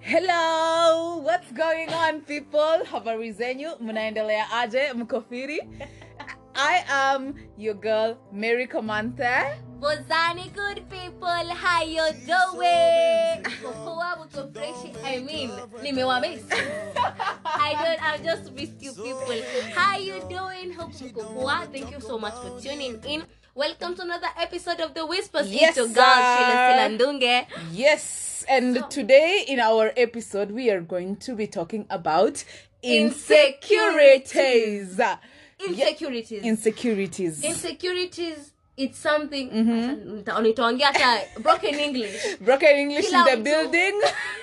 hello what's going on people habari zenyu mnaendelea aje mkofiri i am your girl mary comanthe Bozani good people, how you doing? Poa mko fresh, I mean, nimewamiss. I don't, I've just missed you people. How you doing? Hope mko poa. Thank you so much for tuning in. Welcome to another episode of The Whispers. Yes, it's your girl, sir. Sheila Ndunge. yes and so. today in our episode we are going to be talking about insecurities Insecurities. insecurities Insecurities, it's something, Nita- nitaongea hata broken English. broken english kila in the building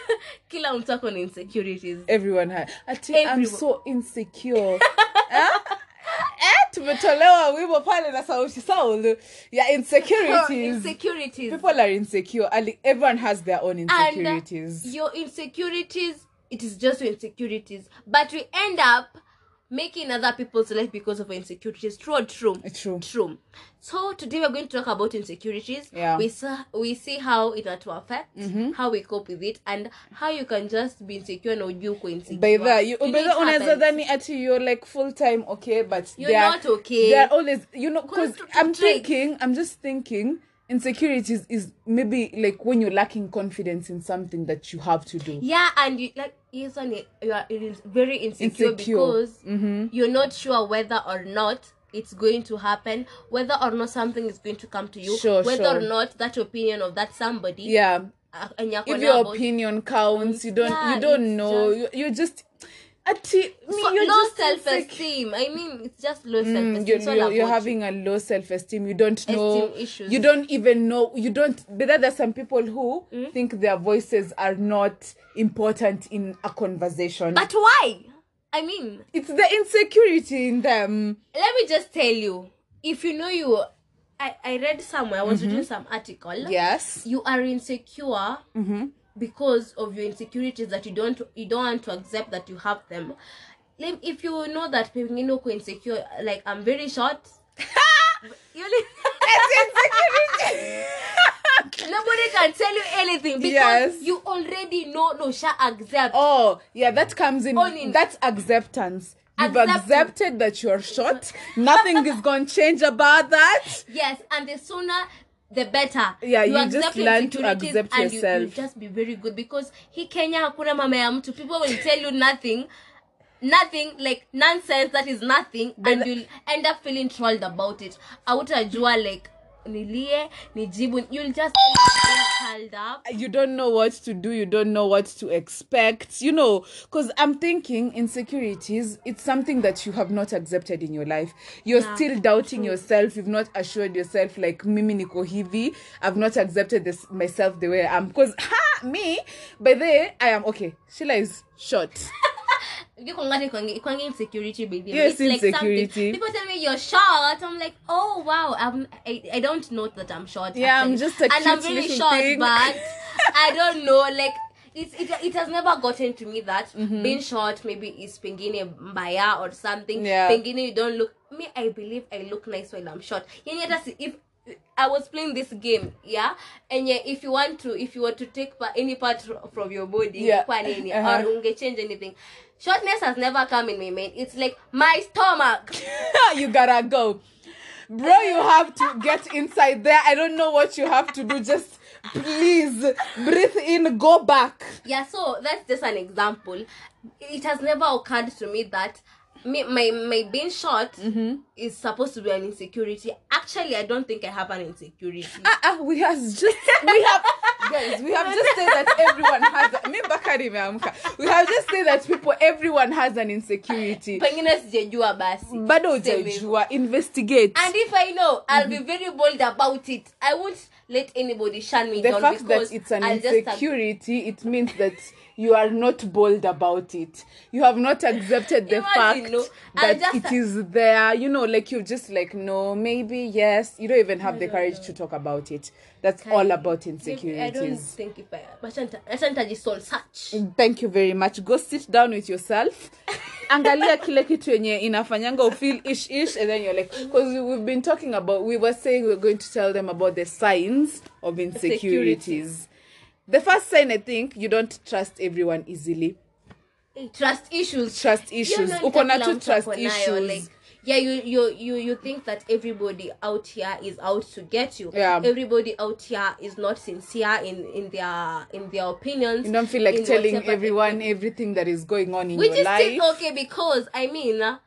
Kila mtu ako na insecurities. everyone has ati i'm so insecure eh? Eh tumetolewa wimbo pale na sauti soul ya insecurities. Insecurities. people are insecure. And everyone has their own and insecurities. your insecurities it is just your insecurities. But we end up making other people's life because of insecurities. True true? Eh, true. true. So today we're going to talk about insecurities. Yeah. we see, we see how it to affect mm-hmm. how we cope with it and how you can just be insecure na ujui uko insecure. By that you, by that unaweza dhani ati you're like full time okay but You're not okay. they're always you know because i'm thinking i'm just thinking insecurities is maybe like when you're lacking confidence in something that you have to do yeah and you like yes and you are it is very insecure, Insecure. because Mm-hmm. you're not sure whether or not it's going to happen whether or not something is going to come to you Sure, whether sure. or not that opinion of that somebody yeah uh, and if your about- opinion counts you don't Yeah, you don't know just- you, you're just ati, me, so you're low self-esteem. I mean it's just low Mm, self-esteem. You're, It's you're, you're having a low self-esteem. You don't know. Esteem issues. you don't even know. You don't but then there's some people who Hmm? think their voices are not important in a conversation. But why? I mean it's the insecurity in them. let me just tell you. If you know you i, I read somewhere i was Mm-hmm. reading some article. Yes. You are insecure Mm-hmm. Because of your insecurities that you don't you don't want to accept that you have them. If you know that pengine uko insecure like i'm very short. Nobody can tell you anything because Yes. you already know no sha accept. Oh yeah that comes in in- that's acceptance. You've accepted that you're short. Nothing is going to change about that. Yes and the sooner the better. Yeah, you accept just learn to accept and you, you just be very good because he kenya hakuna mama ya mtu. People will tell you nothing nothing like nonsense that is nothing and you'll end up feeling trolled about it. Autajua like nilie nijibu. You'll just held up. You don't know what to do you don't know what to expect. You know because i'm thinking insecurities it's something that you have not accepted in your life. You're Yeah, still doubting yourself you've not assured yourself like mimi niko hivi i've not accepted this myself the way i am. Because ha me by the way i am okay sheila is short Ikongate ikwange- ikwange insecurity baby Yes, It's like something- people tell me you're short i'm like oh wow I'm, I, I don't know that i'm short Yeah, I'm just a and i'm very short thing. but i don't know like it's, it, it has never gotten to me that Mm-hmm. being short maybe is pengine mbaya or something Yeah. pengine you don't look me i believe i look nice while i'm short hata si- if I was playing this game, yeah, and yeah, if you want to, if you were to take any part from your body, Yeah. nini, Uh-huh. or change anything, shortness has never come in my mind. It's like my stomach. you gotta go bro you have to get inside there i don't know what you have to do just please breathe in go back yeah, so that's just an example. It has never occurred to me that me, my my being short Mm-hmm. is supposed to be an insecurity. Actually, I don't think I have an insecurity. Ah, ah, we have just we have guys we have just said that everyone has a, me Bakari we have just said that people everyone has an insecurity Pengine sijajua basi. bado hujajua investigate And if I know, I'll be very bold about it. I won't let anybody shun me the down fact because that it's an I'll insecurity it means that you are not bold about it. You have not accepted the fact no, that just- it is there. You know like you're just like no maybe yes. You don't even have the courage to talk about it. That's all about insecurities I don't think if I acha nitajisol search. thank you very much. Go sit down with yourself. Angalia kile kitu yenye inafanyanga ufeel ish ish and then you're like because we've been talking about we were saying we're going to tell them about the signs of insecurities the first sign i think you don't trust everyone easily. Eh, trust issues. Trust issues. uko na tu trust issues. like, yeah you, you you you think that everybody out here is out to get you. Yeah. everybody out here is not sincere in in their in their opinions you don't feel like telling whatever everyone everything that is going on in which your is life. still okay because i mean uh,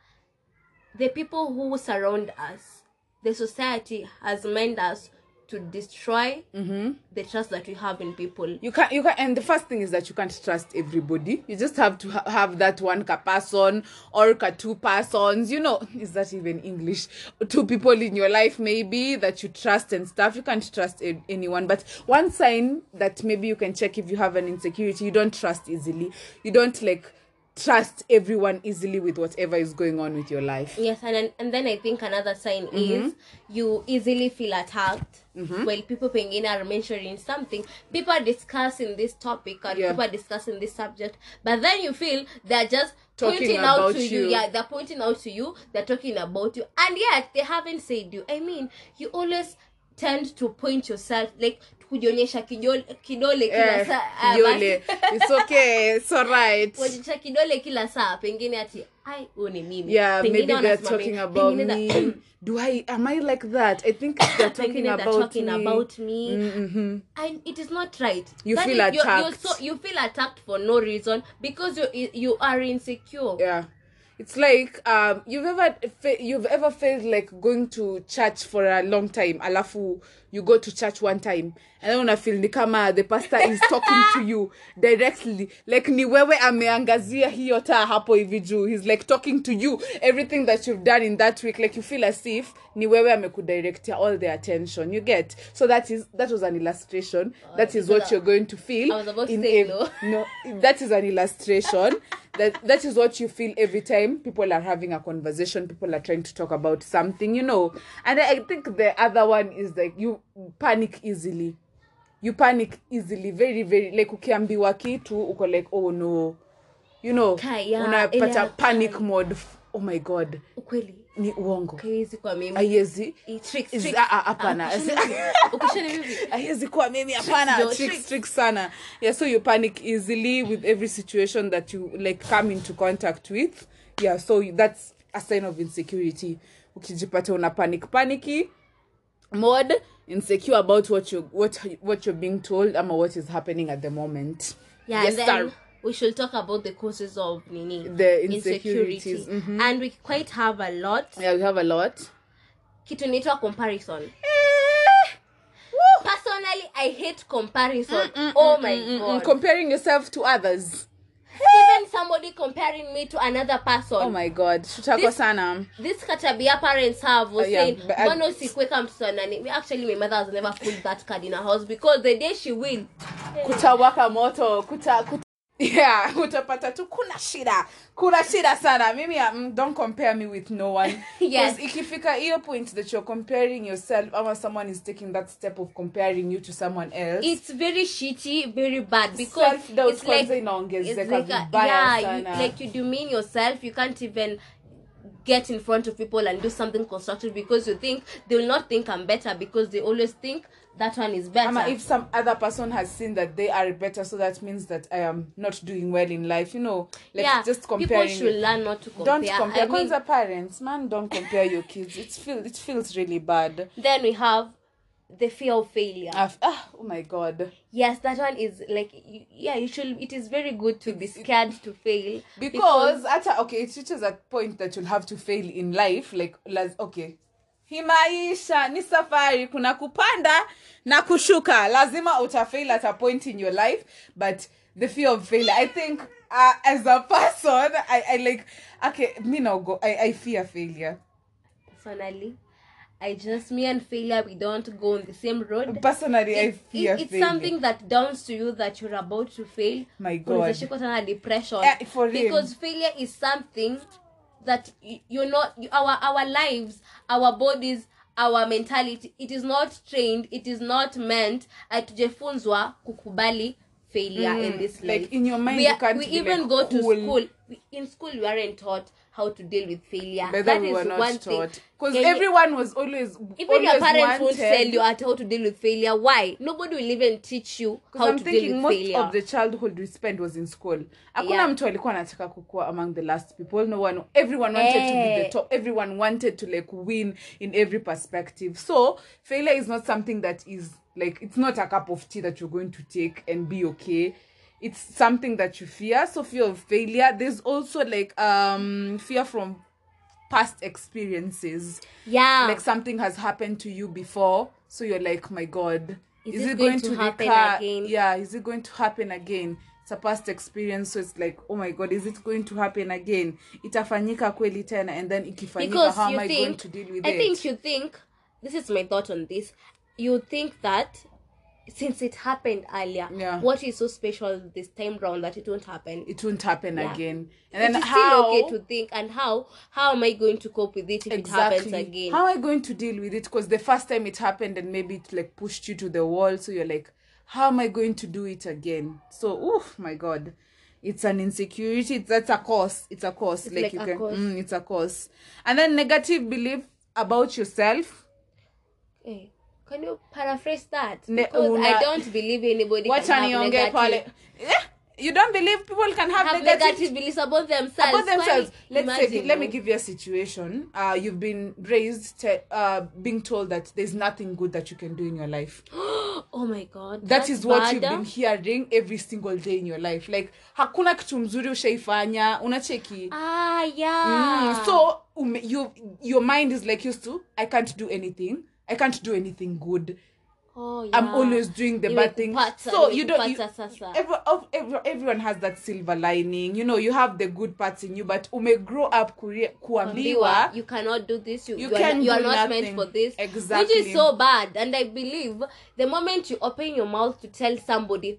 the people who surround us the society has meant us to destroy Mm-hmm. the trust that we have in people. You can't you can't and the first thing is that you can't trust everybody. You just have to ha- have that one ka person or two persons. You know is that even english? Two people in your life maybe that you trust and stuff. You can't trust a- anyone. But one sign that maybe you can check if you have an insecurity you don't trust easily. You don't like trust everyone easily with whatever is going on with your life yes and then, and then i think another sign Mm-hmm. is you easily feel attacked when people pengine are mentioning something people are discussing this topic or Yeah. people are discussing this subject but then you feel they're just Talking pointing out to you. you. yeah they're pointing out to you they're talking about you and yet they haven't said you i mean you always tend to point yourself like kujionyesha kidole, kidole kila Eh, saa ah, it's okay it's all right. Kuonyesha kidole kila saa pengine ati ai huyu ni mimi. Yeah Pengine maybe they're talking about pengine that- do i am i like that? I think they're talking they're about talking me. about me. Mhm. and it is not right. You That feel is- you're- you're so, you feel attacked for no reason because you you are insecure. Yeah. It's like um you've ever you've ever felt like going to church for a long time alafu you go to church one time and then una feel ni kama the pastor is talking to you directly like ni wewe ameangazia hiyo taa hapo hivi juu he's like talking to you everything that you've done in that week like you feel as if ni wewe amekudirectia all the attention you get? So that is that was an illustration. Oh, that is what you're going to feel I was about to in say no. no that is an illustration. That that is what you feel every time people are having a conversation people are trying to talk about something you know. And i think the other one is like you panic easily. You panic easily very very like ukiambiwa kitu uko like oh no. You know unapata panic kaya. mode oh my god. Ukweli. Ni uongo. Haiwezi hapana. Kuwa mimi hapana. sana. Yeah so you panic easily with every situation that you like come into contact with. Yeah so that's a sign of insecurity. Ukijipata una panic panicky mode insecure about what you what what you're being told ama what is happening at the moment. Yeah yes then sir. we should talk about the causes of nini The insecurities, mhm. and we quite have a lot. Yeah we have a lot. Kitu inaitwa comparison. Personally i hate comparison. Oh my Mm, god. Comparing yourself to others. Even somebody comparing me to another person. Oh my god. This- sana. this katabia parents have was Uh, yeah, saying mbona nani Me- actually my mother has never pulled that card in her house because the day she will kutawaka moto kuta, kuta yeah utapata tu kuna shida kuna shida sana mimi um, don't compare me with no one Yes. ikifika hiyo point that you're comparing yourself ama someone is taking that step of comparing you to someone else it's very shitty very bad because it's like, inaongezeka like a- yeah, sana. you, like you demean yourself you can't even get in front of people and do something constructive because you think they will not think i'm better because they always think that one is better. Ama if some other person has seen that they are better so that means that i am not doing well in life you know like yeah just people comparing should learn not to compare, don't compare. I mean, parents man don't compare your kids. It feels it feels really bad. Then we have the fear of failure. Ah, oh my god. Yes that one is like yeah you should it is very good to be scared to fail because hata okay it reaches a point that you'll have to fail in life like okay maisha ni safari. Kuna kupanda na kushuka. Lazima utafail at a point in your life but the fear of failure. I think uh, as a person I, I like okay me now go I, I fear failure. Personally i just me and failure we don't go on the same road. Personally i fear it- it's failure. something that downs to you that you're about to fail. My God. Depression. Uh, for real. because failure is something that you're not you- our our lives our bodies our mentality it is not trained it is not meant atujefunzwa kukubali failure in mm. this life like in your mind we, you can't we even like, go to cool. school we, in school we weren't taught how to deal with failure. But that we is were not one thing. because everyone was always even always your parents won't tell you at how to deal with failure. Why? Nobody will even teach you how I'm to deal thinking with most failure. of the childhood we spent was in school. Hakuna Yeah. mtu alikuwa anataka kukua among the last people. No one everyone wanted to be the Eh. top. Everyone wanted to like win in every perspective. So failure is not something that is like it's not a cup of tea that you're going to take and be okay it's something that you fear. So fear of failure. There's also like um fear from past experiences. Yeah. Like something has happened to you before. So you're like my god Is it going to happen again? yeah is it going to happen again? It's a past experience. So it's like oh my god is it going to happen again? Itafanyika kweli tena and then ikifanyika because how am you i going to deal with i it? i think you think this is my thought on this you think that since it happened earlier Yeah. what is so special this time round that it won't happen it won't happen Yeah. again and it then is how still okay to think and how how am i going to cope with it if it happens again How am I going to deal with it? Because the first time it happened and maybe it like pushed you to the wall, so you're like, how am I going to do it again? So, oh my God, it's an insecurity. It's, that's a cause. It's a cause. It's like, like you can. Mm, it's a cause. And then negative belief about yourself. Hey, can you paraphrase that? Ne- because una- i don't believe anybody What can are have you negative, pale? Yeah, you don't believe people can have, have negative negative beliefs about themselves. About themselves. Kwani, Let's say, imagine, let me give you a situation. Uh, you've been raised, te- uh, being told that there's nothing good that you can do in your life. oh my god that's is what you've been hearing every single day in your life. Like hakuna kitu mzuri ushaifanya unacheki? Ah yeah. Mm, so um, you, your mind is like used to i can't do anything i can't do anything good. Oh, yeah. i'm always doing the bad thing. so you don't you, every, of- every, everyone has that silver lining. You know you have the good parts in you but ume grow up kuambiwa. You cannot do this you, You you, are, can you are not nothing. meant for this. Exactly. which is so bad. And i believe the moment you open your mouth to tell somebody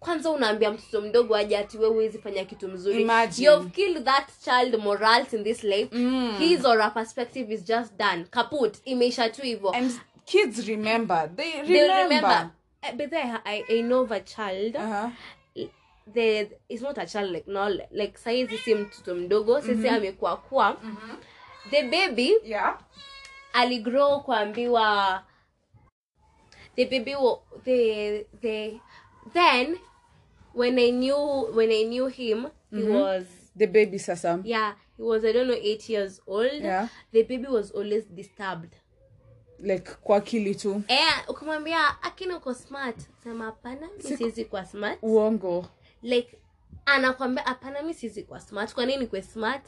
kwanza unaambia mtoto mdogo aje ati we huwezi fanya kitu mzuri. You've killed that child morals in this life. Mm. his or her perspective is just done. Kaput. Imeisha tu hivyo. And kids remember. They remember, remember. Eh, but then I, I know of a child. Uh-huh. the it's not a child like no like saizi si mtoto mdogo. Sisi amekuwa kuwa the baby yeah. aligrow kuambiwa the baby the the then when i knew when i knew him he was the baby sasa. Yeah he was i don't know eight years old. Yeah. the baby was always disturbed. Like kwa akili tu. Eh ukimwambia akina uko smart. Sema hapana mi siwezi kuwa smart. Uongo. Like anakwambia hapana mi siwezi kuwa smart. Kwa nini kwe smart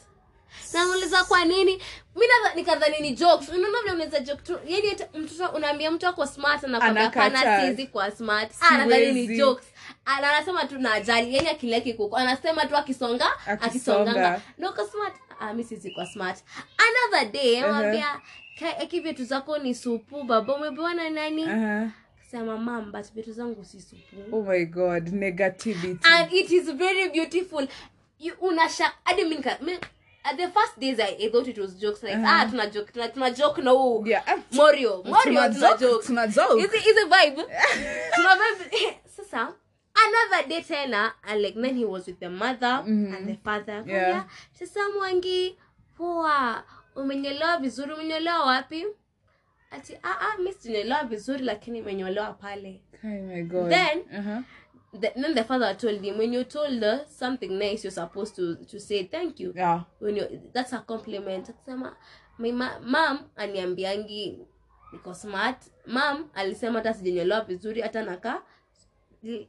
namuuliza kwa nini? Mi nikadhani ni jokes? Unaona vile unaweza joke tu yani mtoto unaambia mtu ako smart anakwambia hapana siwezi smart. Ah, anadhani ni jokes? Ana- anasema tu na ajali yani akili yake kuko anasema tu akisonga akisonganga. No kwa smart? Ah, mi kuwa smart. Another day anamwambia uh eki vitu zako ni supu baba umepewa na nani? Uh-huh. sema mam but vitu zangu si supu. Oh my god negativity. And it is very beautiful. You unasha hadi mi- at the first days I, I thought it was jokes like ah tuna joke tuna, tuna joke na huu yeah. Ah, morio morio tuna tuna joke, joke. tuna joke. hizi hizi vibe? Tuna vibe. Sasa another day tena and like then he was with the mother and the father. Yeah. yeah. sasa mwangi poa. Umenyolewa vizuri umenyolewa wapi? Ati ah ah mimi sijanyolewa vizuri lakini imenyolewa pale. Oh my god. Then- uh-huh. The, then the father told him when you told her something nice you're supposed to to say thank you. Yeah. When you that's a compliment. Akasema my ma, mam aniambiangi niko smart. Mam alisema hata sijanyolewa vizuri hata naka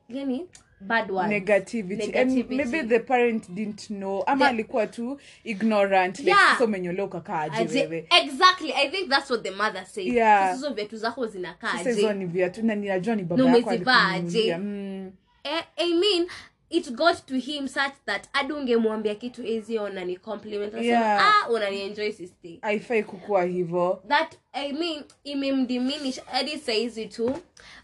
yani bad word. Negativity. and maybe the parent didn't know ama The- alikuwa tu ignorant like Yeah. sasa umenyolewa ukakaaje wewe? Exactly. I think that's what the mother said. Yeah. Hizo viatu zako zinakaaje? Sasa hizo ni viatu na ninajua ni baba yako alikununulia. mm. Eh, i mean it got to him such that hadi ungemwambia kitu ni compliment Anasema, Yeah. ah unanienjoy sisti haifai kukua hivo. That i mean imemdiminish hadi saizi tu.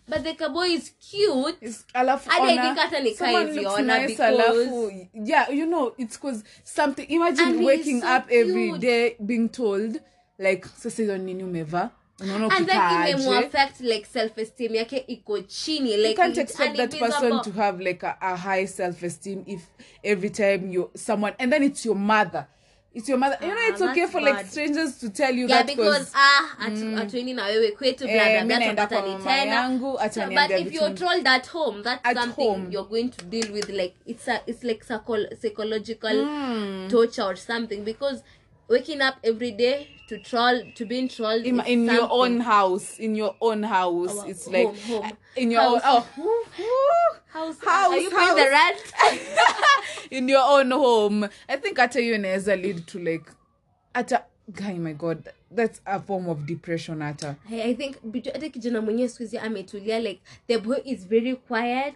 But the kaboy is cute. Alafu Hadi I think hata nikaa someone hivi looks ona nice, because- alafu yeah you know it's cause something imagine And waking so up every day being told like sasa hizo nini umevaa imemuaffect like self esteem yake iko chini you can't expect that person univisible. to have like a, a high self-esteem if every time you someone and then it's your mother. It's your mother. You know Ah, it's okay that's for like strangers to tell you yeah that because ah atu- atuendi na wewe kwetu Eh, brother mi that's naenda what kwa atani mama tena yangu, So, but if you're told at home that's At something home. you're going to deal with like it's a it's like psycho- psychological torture or something because waking up every day to troll to being trolled in, in your own house in your own house Our it's like home, home. Uh, in your House. own oh house, House, are you paying the rent in your own home. I think hata hiyo inaweza lead to like hata guy my god that's a form of depression hata I, I think hata kijana mwenyewe skuhizi ametulia like the boy is very quiet.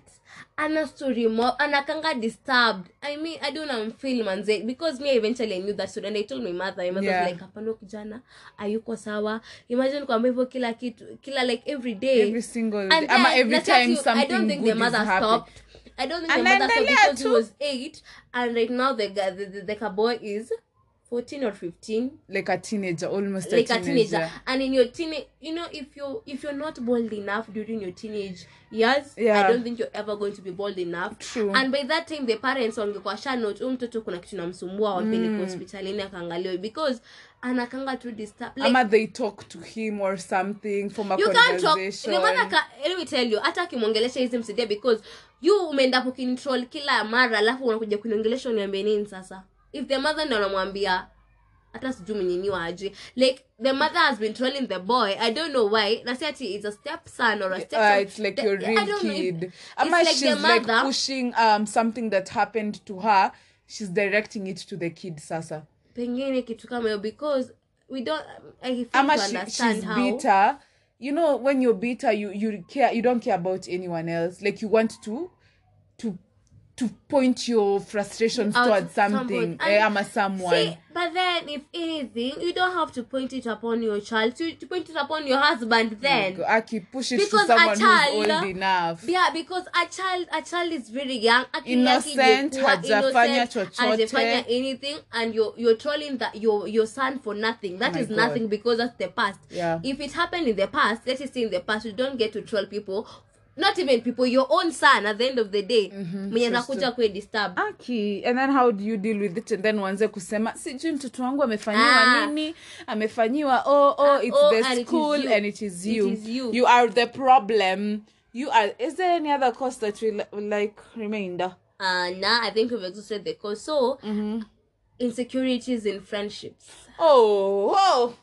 Ana story mo anakanga disturbed. I mean i don't know feel manze. Because me eventually i knew that story and i told my mother. My mother Yeah. was like hapana kijana ayuko sawa? Imagine kwamba hivyo kila kitu kila like every day. Every single and day. Ama every time you, I don't think good the mother stopped. I don't think the mother stopped because too. he was eight, and right now the the, the, the boy is fourteen or fifteen, like a teenager almost like a a teenager. teenager And in your teenage, you know, if you if you're not bold enough during your teenage years, Yeah. I don't think you're ever going to be bold enough. True. And by that time, the parents wangekuwa shanot huyu mtoto kuna kitu namsumbua wampeleke hospitalini akaangaliwe because anakanga tu disturb like, ama they talk to him or something from a you can't talk ka- let me tell you hata akimwongelesha hizi msidia because you umeenda kucontrol kila mara alafu unakuja kuniongelesha uniambie nini sasa if the mother ndo anamwambia hata sijui mwenyeniwa aje. Like the mother has been trolling the boy. I don't know why. Nasi ati it's a step son or a step uh, it's like your real kid. Ama like she's mother, like pushing um something that happened to her. She's directing it to the kid sasa. Pengine kitu kama because we don't i feel ama to she, understand she's how bitter. You know when you're bitter you you care you don't care about anyone else. Like you want to to point your frustrations Out towards to something eh, ama someone See, but then if anything, you don't have to point it upon your child. To, to point it upon your husband then. aki push it Because to a someone child- who's old enough Yeah, because a child a child is very young. Innocent, hajafanya chochote. hajafanya anything and you're you're trolling that your your son for nothing. That my is God. nothing because that's the past. Yeah. If it happened in the past, let it stay in the past. You don't get to troll people. Not even people, your own son at the end of the day. Mwenye anakuja kwe disturb. aki and then how do you deal with it and then uanze kusema sijui mtoto wangu amefanyiwa Ah. nini amefanyiwa oh oh it's oh, the and it school you. and it is It is you. you are the problem you are is there any other cause that will, will like remainder Uh nah I think we've exhausted the cause. So insecurities in friendships. oh oh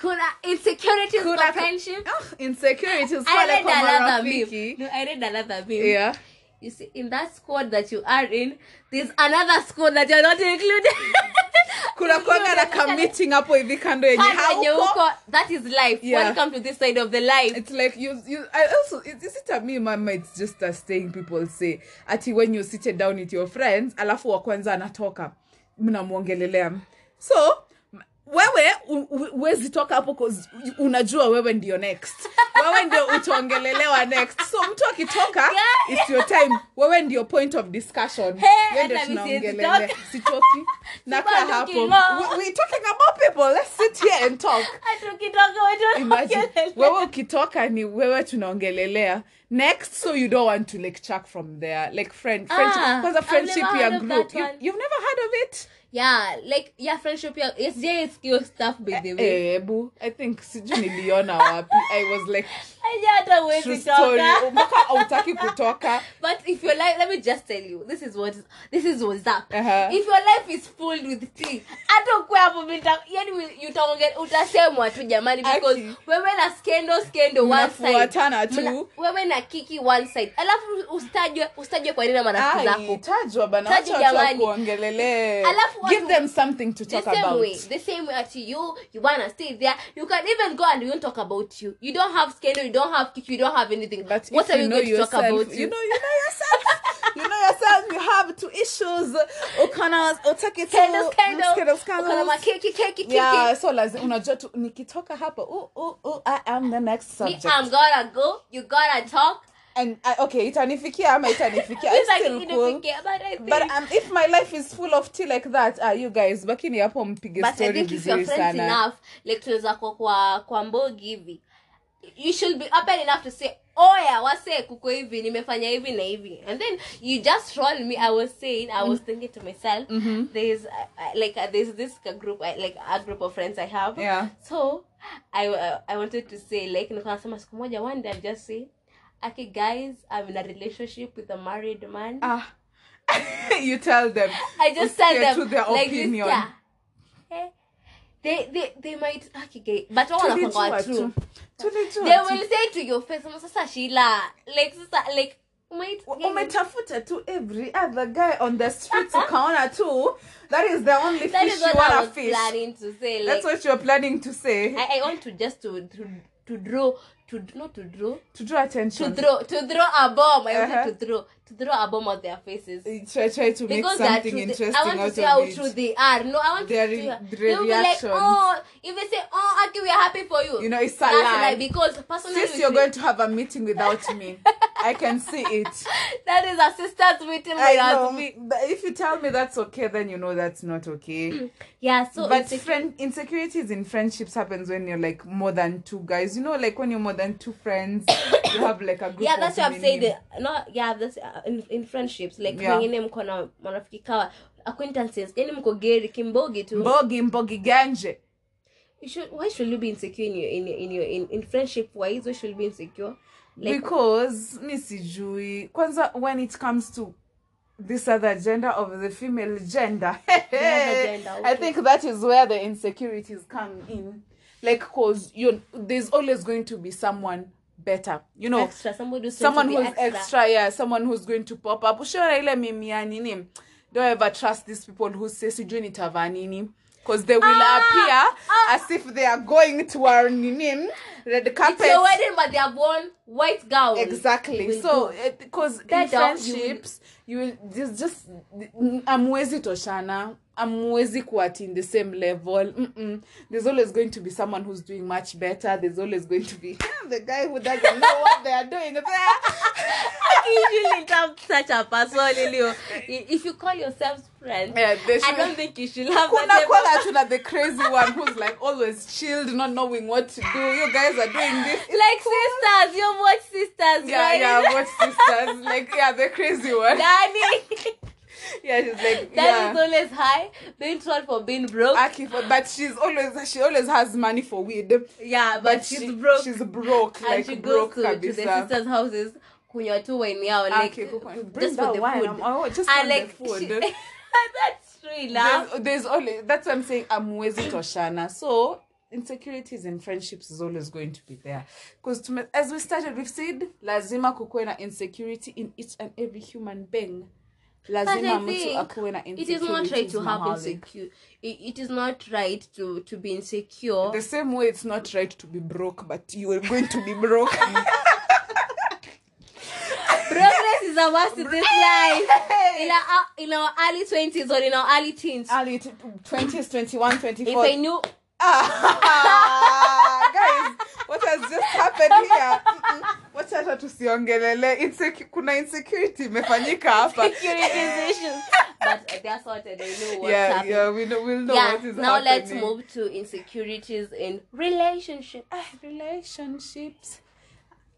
Kuna insecurities Kuna- for friendship. oh, insecurities I read another meme. No, I read another meme. yeah You see, in that squad that you are in, there's another squad that you're not included. kuna kuanga na kamiting hapo hivi kando yenye hauko That is life. Yeah. Welcome to this side of the life. it's like you you i also is, is it a me mama it's just a saying people say ati when you sit down with your friends alafu wa kwanza anatoka mnamwongelelea so wewe huwezi toka hapo unajua wewe ndio next. Wewe ndio utaongelelewa next. So mtu akitoka it's your time. Wewe ndio point of discussion. Hey, ndio tunaongelelea. sitoki. Nakaa hapo. we, we talking about people. Let's sit here and talk. Imagine. Wewe ukitoka ni wewe tunaongelelea. Next so you don't want to like chuck from there. Like friend friendship. Ah, kwanza friendship ya group. you, you've never heard of it Yeah, like yeah, friendship. Yeah, it's JSQ stuff by the way. eh bu i think siju niliona wapi i was like hata huwezi toka. mpaka hautaki kutoka But if your life, let me just tell you, this is what this is what's up. Uh-huh. If your life is full with tea, hata ukwe hapo mita, yani utaonge utasemwa tu jamani because Aki. wewe na skendo skendo one side. Tu. Mna- Wewe na kiki one side. Alafu ustajwe ustajwe kwa nini na marafiki zako. tajwa bana wacha watu. Alafu give them something to The talk same about way, the same way at you, you wanna stay there. You can even go and we won't talk about you. You don't have scandal, you don't have kick, you don't have anything. But what are you know going to yourself, talk about you? you know, you know yourself. you know yourself. You have two issues. Ukana utaki Scandal, scandal. scandal, makeki, keki, keki. Yeah, so lazima unajua tu nikitoka hapa, ooh, ooh, ooh, I am the next Me, subject. I'm gonna go. You gotta talk. And uh, okay itanifikia ama itanifikia? Like, cool. but I think- but um, if my life is full of tea like that uh, you guys bakini hapo mpige but I think if you're friends sana. enough like tunaweza kwa kwa kwa mbogi hivi you should be open enough to say oya wase kuko hivi nimefanya hivi na hivi. And then you just roll me i was saying i was thinking to myself there's uh, uh, like uh, there's this group uh, like a group of friends i have. Yeah. so i uh, i wanted to say like nikasema siku moja one day i'll just say okay guys i'm in a relationship with a married man ah you tell them I just tell them to their like opinion. this, yeah. Eh, They they they might okay, gay, but all Tulijua wanakuanga tu. true. They will say to your face, "Mama, sasa Sheila, like sasa like umetafuta tu every other guy on the streets ukaona tu that is the only that fish you wanna fish planning to say. Like that's what you're planning to say I, I want to just to to to draw to not to draw to draw to attention throw to throw a bomb. I Uh-huh. to throw to throw a bomb at their faces. try try to make because are something interesting I want to see how of true they are. No, I want Their to see. their will be like, oh, if they say, oh, okay, we are happy for you. You know, it's a lie. because personally, Sis, you're going to have a meeting without me. I can see it. that is a sister's meeting without me. But if you tell me that's okay, then you know that's not okay. Yeah, so but friend insecurities in friendships happens when you're like more than two guys. You know, like when you're more than two friends, you have like a group. yeah, that's what I'm saying. No, yeah, that's uh, in, in friendships like Yeah. wengine mko na marafiki kawa acquaintances, yani mko geri kimbogi tu. Mbogi mbogi ganje. You should why should you be insecure in your in your in your in, in friendship wise? Why should you be insecure? Like because mi sijui kwanza when it comes to this other gender of the female gender gender, i think that is where the insecurities come in like cause you there's always going to be someone better. You know extra someone who's extra. yeah someone who's going to pop up. Ushona ile mimi ya nini? Don't ever trust these people who say sijui nitavaa nini. Because they will Ah, appear ah. as if they are going to our nini? Red carpet It's your wedding, but they have worn white gown. exactly. So because in dog, you will- friendships you will just just amwezi toshana amwezi kuat in the same level. Mm-mm. there's always going to be someone who's doing much better. There's always going to be the guy who doesn't know what they are doing. There ah. you usually have such a person. If you call yourselves friends, yeah, they I don't think you should have kuna kwala tuna the crazy one who's like always chilled not knowing what to do. You guys are doing this. Like sisters, you watch sisters, yeah right? yeah what sisters. Like yeah the crazy one. Danny, yeah she's like that yeah is always high. Being trolled for being broke. Aki, for- but she's always she always has money for weed. yeah, but, But she's she- broke. She's broke, and like she goes broke to, to the sisters' houses. Kunywa tu wine yao, like Aki, kuku- bring just for that the wine. food. I'm- oh, just and for like the food. she- that's true enough. there's, there's always that's what I'm saying. I'm Amwezi toshana. So insecurities in friendships is always going to be there because as we started, we've said lazima kukuwe na insecurity in each and every human being. But Lazima mtu akuwe na it is not right to have insecure. It, it is not right to to be insecure. The same way it's not right to be broke, but you are going to be broke. Progress is a must in this life. In our in our early twenties or in our early teens. early t- 20s 21 If 24 I knew Ah, guys what has just happened here? Wacha hata tusiongelele. Insecu- kuna insecurity imefanyika hapa. But they're sorted. I know what's yeah happening. yeah we know we'll know yeah, what is now let's move to insecurities in relationships. Ah, relationships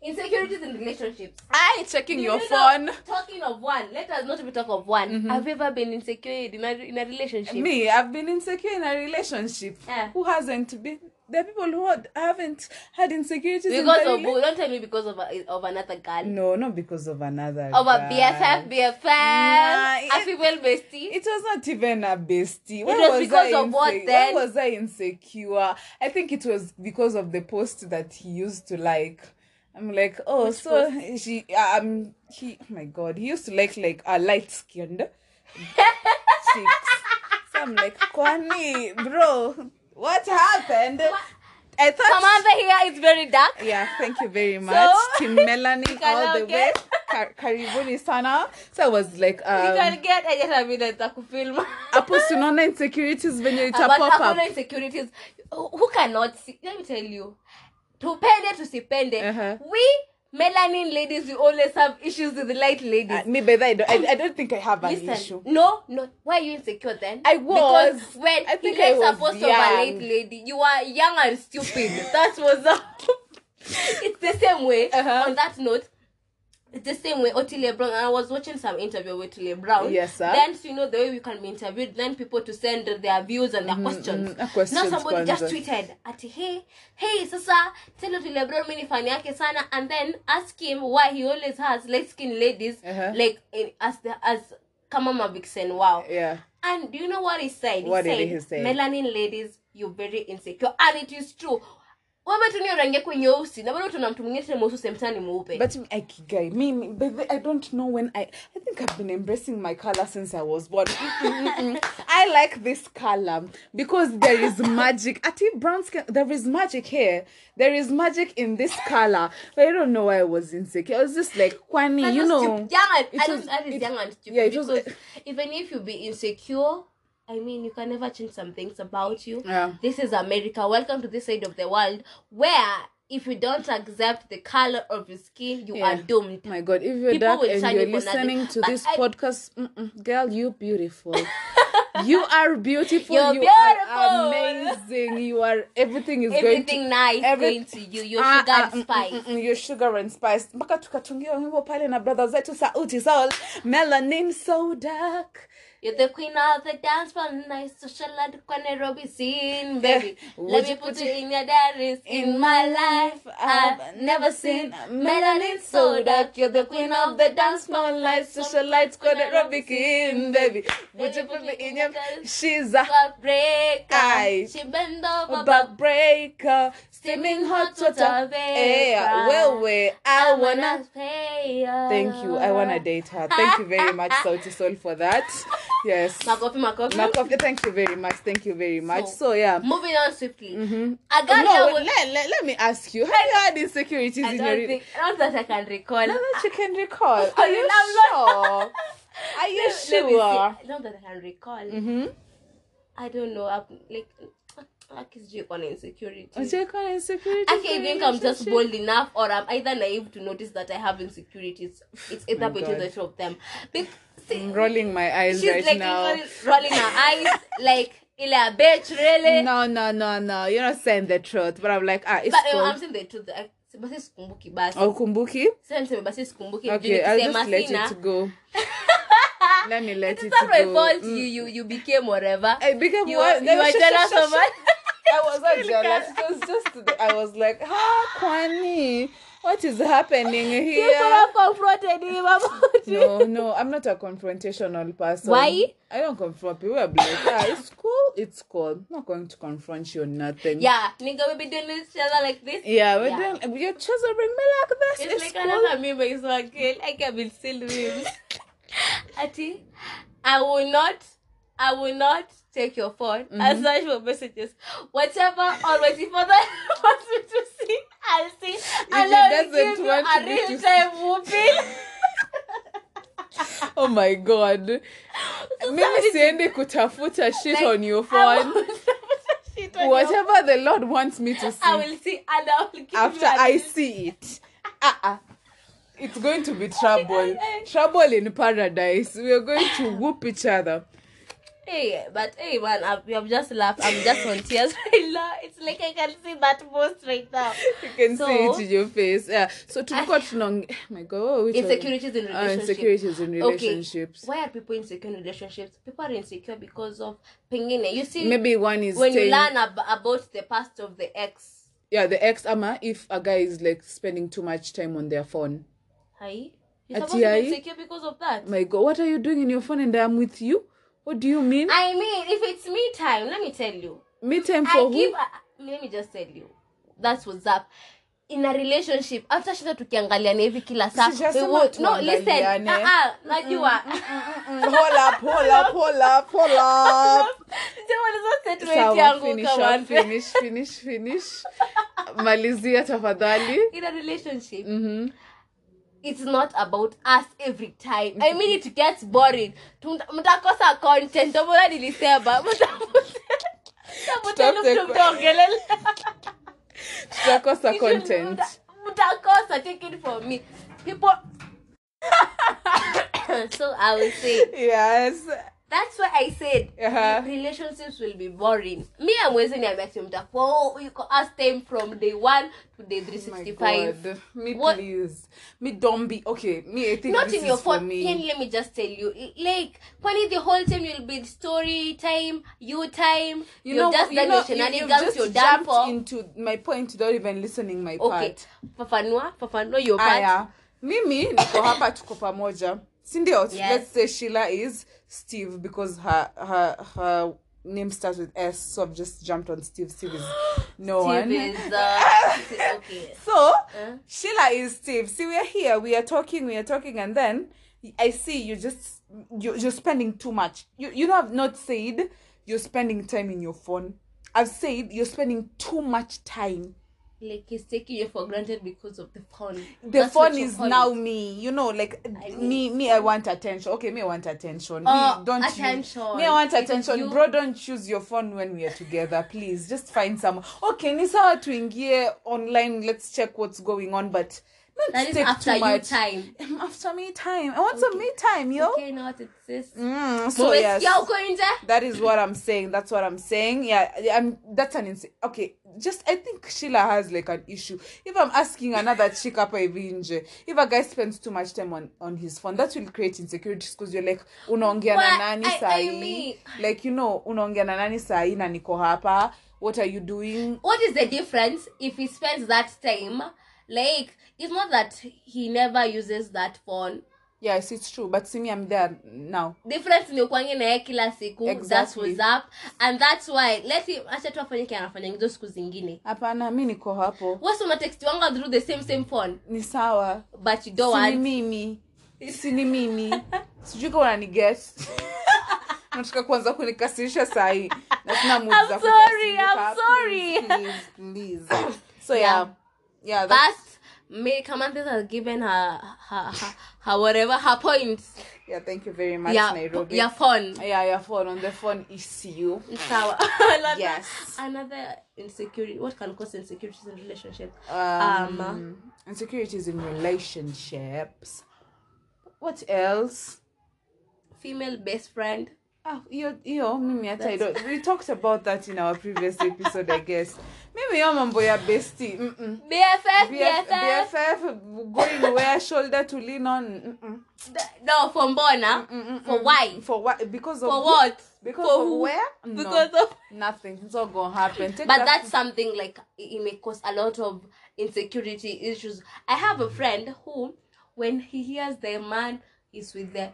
Insecurities in relationships. I checking Do your you know- phone talking of one, let us not be talk of one. Mm-hmm. Have you ever been insecure in a, in a relationship? me I've been insecure in a relationship Yeah. who hasn't been there are people who had, haven't had insecurities Because their of rela- Don't tell me because of a, of another girl. no not because of another Of a guy. BFF, BFF, Nah, a it- female bestie. It was not even a bestie. Why was was because I of what then? Why was I insecure? I think it was because of the post that he used to like. I'm like, oh, Which so she, um, he, oh my god, he used to like like a light skinned chicks. So I'm like, Kwani, bro, what happened? I thought. Samantha here is very dark. Yeah, thank you very much. Team Melanin all the way. get- Kar- Karibuni sana. So I was like, you um, can get I just have it kufilm. hapo tunaona insecurities venye ita But pop up insecurities. Who who cannot see? Let me tell you. Tupende tusipende. Uh-huh. We melanin ladies we always have issues with the light ladies Uh, me, but I don't, I, I don't think I have an Listen, issue. no, no. Why are you insecure then? I was. Because when I think I was supposed to have a late lady, you are young and stupid. that was up. it's the same way. Uh-huh. On that note, it's the same way Otile Brown. I was watching some interview with Otile Brown. Yes, sir. Then so you know the way we can be interviewed, then people to send their views and their questions. mm, questions now somebody just tweeted at hey, hey, sasa tell Otile Brown mimi ni fan yake sana, and then ask him why he always has light skinned ladies Uh-huh. like in, as the as kama mavixen wow Yeah. and do you know what he said What he did said he say? melanin ladies you're very insecure and it is true wewe tu ni rangi yako nyeusi na bado tuna mtu mwingine tena mweusi semtani mweupe But I guy, me, I don't know when I. I think I've been embracing my color since I was born. I like this color because there is magic. At brown skin, there is magic here. There is magic in this color. But I don't know why I was insecure. I was just like, Kwani, you know. young and, I was- young and stupid yeah, it was- because even if you be insecure I mean, you can never change some things about you. Yeah. This is America. Welcome to this side of the world where if you don't accept the color of your skin, you Yeah. are doomed. My God, if you're People dark and you're listening to But this I- podcast, girl, you beautiful. you are beautiful. You're you are amazing. You are everything is going to nice every- going to you. Your Ah, sugar ah, and mm, spice. mm, mm, your sugar and spice mpaka tukatungiwa wimbo pale na brother zetu sauti Soul, melanin so dark You're the queen of the dance floor, nice social at Nairobi scene, baby. Let me put you in your diaries. In my life, I've never seen melanin so dark. You're the queen of the dance floor, lights social lights got Nairobi king baby. Would you put me in your she's a breaker. She bend over, back breaker. steaming hot water. yeah well we I wanna thank you. I wanna date her. Thank you very much Sauti Sol for that yes Makofi, makofi. Makofi, thank you very much. Thank you very much. So, So, yeah. Moving on swiftly. Mm-hmm. I got no, with- let, let, let me ask you. Have you had insecurities I in your think, not that I can recall. Now that you can recall. are you sure? Are you Let sure? see. Not that I can recall. Mm-hmm. I don't know. I'm like, like is Jake on insecurity? Call insecurities? Okay, I think I'm just bold enough, or I'm either naive to notice that I have insecurities. It's either between the two of them. See, I'm rolling my eyes she's right like now. literally rolling her eyes, like, "Ile a bitch, really?" No, no, no, no. You're not saying the truth, but I'm like, ah, it's But uh, cool. I'm saying the truth. I- basi sikumbuki basi Oh, kumbuki? Sasa niseme basi sikumbuki Okay, I'll just let sina, it go. let me let it's it not my fault Mm. you you you became whatever I became you what? you are jealous of us I was not jealous. It was just I was like, ah, Kwani, what is happening here? you could have confronted him about it No, no, I'm not a confrontational person. Why? I don't confront people. I'm like, ah, it's cool, it's cool. I'm not going to confront you nothing. yeah nigga we be doing each other like this Yeah, we're Yeah. doing you're chiseling me like this. it's, It's, like cool. another meme is girl I can be still memes Ati I will not I will not take your phone Mm-hmm. and search for messages. Whatever for that wants me to see, I'll see. And he I'll doesn't give you want a me to real time whooping. Oh my god. Mimi siendi kutafuta shit Like, on your phone. will shit on your Whatever the Lord wants me to see. I will see and I will give after you I real- see it. Uh-uh. It's going to be trouble. trouble in paradise. We are going to whoop each other. Hey, but hey, man, I've, I've just laughed. I'm just on tears right now. It's like I can see that post right now. You can So- see it in your face. Yeah. So tulikuwa tunong oh my god. what are we talking- Insecurities in oh, relationships. Okay, why are people insecure in relationships? People are insecure because of pengine. You see, Maybe one is when you learn ab- about the past of the ex, yeah, the ex ama if a guy is like spending too much time on their phone. hi, you're supposed to be insecure because of that. My god, what are you doing in your phone and I'm with you? What do you mean? I mean, if it's me time, let me tell you. Me time I who? give. a- let me just tell you. That's what's up. In a relationship, after shida tukiangaliana hivi kila saa. No, listen. Ah, ah, najua. Hold up, hold up, hold up, hold up. Yangu finish up, finish, finish, finish. Malizia tafadhali. in a relationship. Mhm. It's not about us every time. I mean it mm-hmm. gets boring. Mtakosa content. Omona nilisema mtamuteluktumtaongelele Tutakosa content. mtakosa take it from me. People so i will say yes that's why i said Uh-huh. relationships will be boring me amwezi niambia ati mtakuwa oh, you ask them from day one to day Oh 365 God. Me What- please. Me don't be okay. Me I think not this in your is for me. Ken, let me just tell you like when the whole time you'll be story time you time You you're know, just you know, your you, you've just you're jumped for into my point without even listening my okay fafanua fafanua your part Aya, mimi niko hapa tuko pamoja. Sindio? Yes. Let's say shila is Steve because her her her name starts with S, so I've just jumped on Steve. Steve is no one. Steve one. is, uh, okay So Uh. Sheila is Steve. See, we're here. We are talking. We are talking, and then I see you just you you're spending too much. You you know I've not said you're spending time in your phone. I've said you're spending too much time. Like he's taking you for granted because of the phone The That's phone is call now me. You know, like I me me. I want attention. Okay, me I want attention. uh, me, don't you- me I want attention. you- Bro, don't choose your phone when we are together. Please, just find someone. Okay, ni sawa tuingie online. Let's check what's going on, but. That is after you time after me time. I want some me time, yo. okay now it exists Mm, so yes, Mumesikia huko nje that is what I'm saying. That's what I'm saying. Yeah, I'm. That's an insane. Okay, just I think Sheila has like an issue. If I'm asking another chick up if a guy spends too much time on on his phone, that will create insecurities because you're like unaongea na nani sahi? Like you know unaongea na nani sahi na niko hapa. What are you doing? what is the difference if he spends that time like it's not that he never uses that phone Yes, it's true. But see me, I'm there now. difference ni ukwangi naye kila siku that's Exactly. what's up and that's why let him acha tu afanye kile anafanya hizo siku zingine Hapana, mi niko hapo. wasi unatext wanga through the same same phone Ni sawa. but you don't want mimi si ni mimi sijui kama unaniget nataka kuanza kunikasirisha sahii na sina muda sorry. I'm sorry. Please, please, please. so yeah yeah but that's, me Kamanthas has given her her, her her whatever her points. Yeah thank you very much yeah nairobi. yeah phone. Yeah your phone. On the phone issue Sawa. Another- Yes. another insecurity what can cause insecurities in relationships? Um, Um, insecurities in relationships. What else? Female best friend. Ah, hiyo hiyo mimi I don't- we talked about that in our previous episode i guess mimi hiyo mambo ya bestie mm-mm. bff BF, bff BFF going where shoulder to lean on. Mm-mm. no for mbona for why For what? Because of for who? what Because for of who? where? No. because of nothing. It's all gonna happen. Take but that- that's something like it it may cause a lot of insecurity issues i have a friend who when he hears the man is with the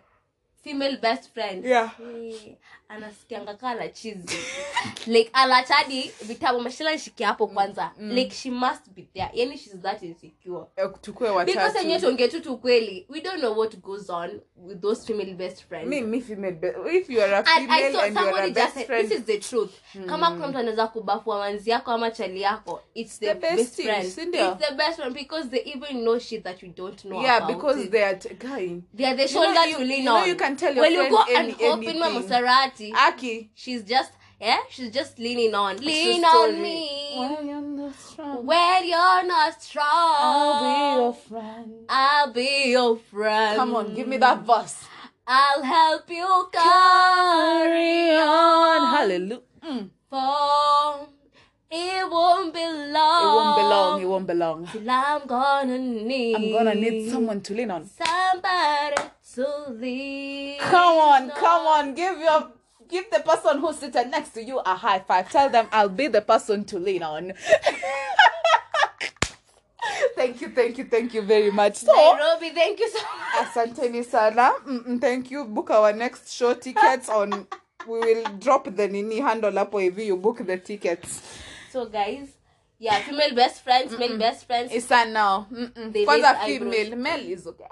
female best friend Yeah. eh, anasikianga kaa na chizi like anachadi vitabu mashila nishikia hapo kwanza like she must be there yani she's that insecure Eh, tukue watatu. enyewe tuongee tu tukweli we don't know what goes on with those female best friends Me, me female. Be- if you are a I female saw and, you are a best said, friend, this is the truth kama kuna mtu anaweza kubafua manzi yako ama chali yako it's the, The best best friend sindio? it's the best friend because they even know shit that you don't know yeah, about because it. they are t- guy. they are the You know, you- to lean you know on you can tell your when you go any- and hop in my. Maserati Aki. she's just yeah she's just leaning on lean on me When you're not strong, when you're not strong I'll be your friend. I'll be your friend Come on, give me that verse. I'll help you carry on Hallelujah. Mm. for it won't be long. It won't belong. It won't belong. Till I'm gonna need. I'm gonna need someone to lean on. Somebody to lean. Come on, come on, give your give the person who's sitting next to you a high five. Tell them I'll be the person to lean on. thank you, thank you, thank you very much. So, Nairobi, thank you so much. asanteni sana. Mm-mm, thank you. Book our next show tickets on. We will drop the nini handle hapo hivi. You book the tickets. So, guys, yeah, female best friends, male best friends. It's on now. Mm-mm. They Kwanza female, male is okay.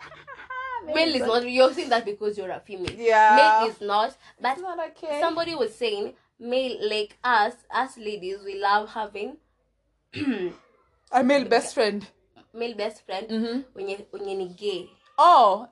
Male is not. You're saying that because you're a female. Yeah. Male is not. But not okay. somebody was saying male like us as ladies we love having a male best friend. male best friend Mhm. wenye wenye ni gay Oh,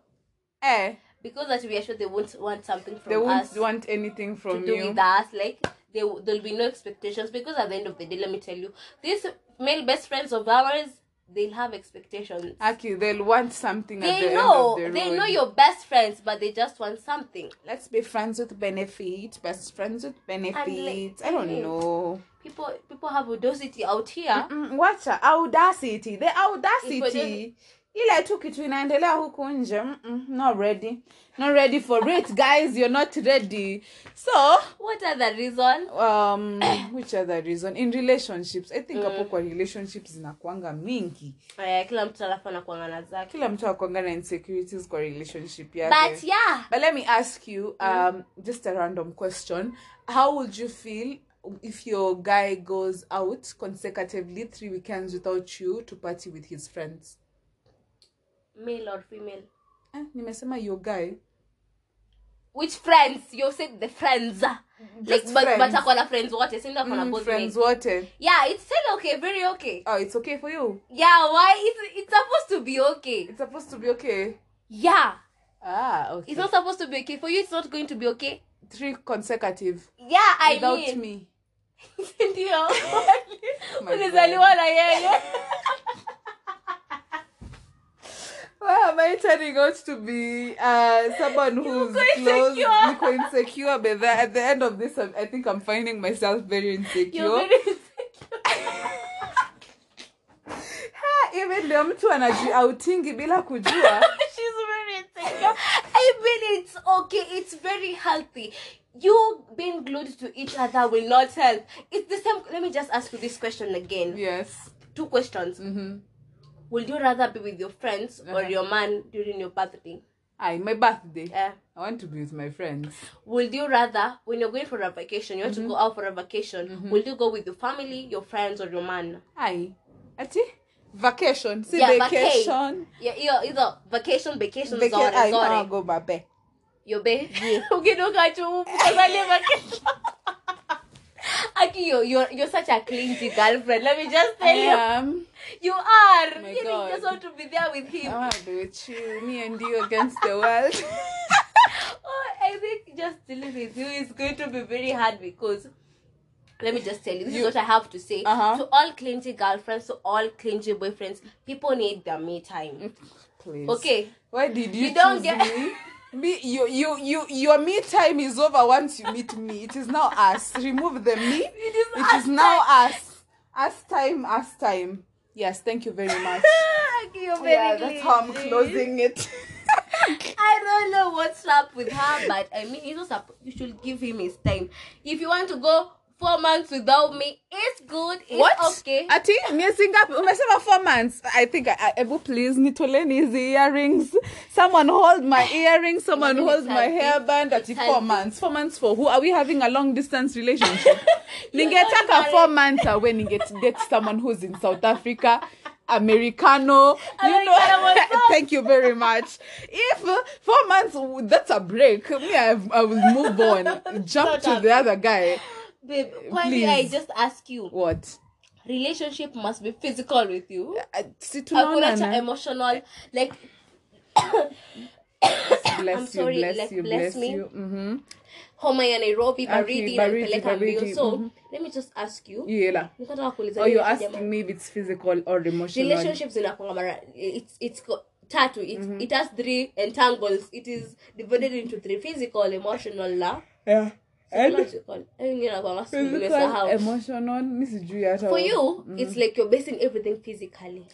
eh. because that we are sure they won't want something from They won't us want anything from to do you. with us like they there'll be no expectations because at the end of the day let me tell you these male best friends of ours they'll have expectations. Aki, they'll want something at the They know the they know you're best friends, but they just want something. Let's be friends with benefit. Best friends with benefit. I don't know. People people have audacity out here. Mm, wacha audacity the audacity ile tu kitu inaendelea huku nje Mm-mm, not ready not ready for it guys you're not ready so What are the reason? um which other reason in relationships i think hapo kwa relationships zinakwanga mingi kila mtu alafu anakuangana zake. kila mtu akwanga na insecurities kwa relationship yake But yeah, But let me ask you um, just a random question. How would you feel if your guy goes out consecutively three weekends without you to party with his friends? Male or female. Eh, nimesema your guy. Which friends? You said the friends. Like but but friends. friends wote. Si ndio Mm, both friends men. water. Yeah, it's still okay, very okay. Oh, it's okay for you. Yeah, why? It's it's supposed to be okay. It's supposed to be okay. Yeah. Ah, okay. It's not supposed to be okay. For you, it's not going to be okay. three consecutive Yeah, I without mean. me. Ndio. Ulizaliwa na yeye. Why am I turning out to be uh, someone who's close, insecure. Niko insecure? But at the end of this, I I think I'm finding myself very insecure. You're very insecure. Ha, even ndio mtu anaji outingi bila kujua She's very insecure. I mean, it's okay. It's very healthy. You being glued to each other will not help. It's the same. Let me just ask you this question again. yes Two questions. mm-hmm. Would you rather be with your friends or Uh-huh. your man during your birthday? Aye, my birthday Uh, i want to be with my friends would you rather, when you're going for a vacation, you want Mm-hmm. to go out for a vacation, will you go with your family, your friends, or your man? Aye. ati vacation si Yeah, vacation Yeah, either, either vacation, vacation, Vaca- zone, Aye, zone. Go babe Your bae. Ukinuka tu kuzali vacation. Aki, you're, you're, you're such a clingy girlfriend. Let me just tell you. You are. My you God. just want to be there with him. I want to be with you me and you against the world Oh, I think just dealing with you is going to be very hard because let me just tell you, this You- is what I have to say. Uh-huh. To all clingy girlfriends, to all clingy boyfriends, people need their me time. please Okay. why did you, You don't get- me me you, you you your me time is over once you meet me. It is now us. Remove the me. It is it is us now us. Us time us time. Yes thank you very much. Okay, you're very yeah that's how i'm closing it. I don't know what's up with her, but I mean, he's also you should give him his time. If you want to go four months without me, it's good. It's what? okay. ati miezi ngapi umesema four months. I think I, I, ebu please nitoleni hizi earrings. Someone hold my earrings someone Maybe hold my hairband ati four months. Four months for who? Are we having a long distance relationship? Ningetaka four months away ninget date someone who's in south africa americano. You know Americano, what's up? thank you very much. If uh, four months that's a break. Me i, I will move on. Jump to the other guy Babe, why did I just ask you? what Relationship must be physical with you. Uh, Hakuna cha tunaonana. emotional. Like, bless I'm you, sorry, bless like, you, bless bless me. you. Mm-hmm. homa ya Nairobi, baridi, inanipeleka mbio. So, mhm. let me just ask you. Yeah. Nikataka kuuliza Or you're asking me if it's physical or emotional. relationships zinakwanga mara it's it's tatu it, Mm-hmm. it has three entangles it is divided into three physical emotional na Yeah. Psychological ingine nakwanga si- physical, emotional, mi sijui hata for you mm-hmm. it's like you're basing everything physically.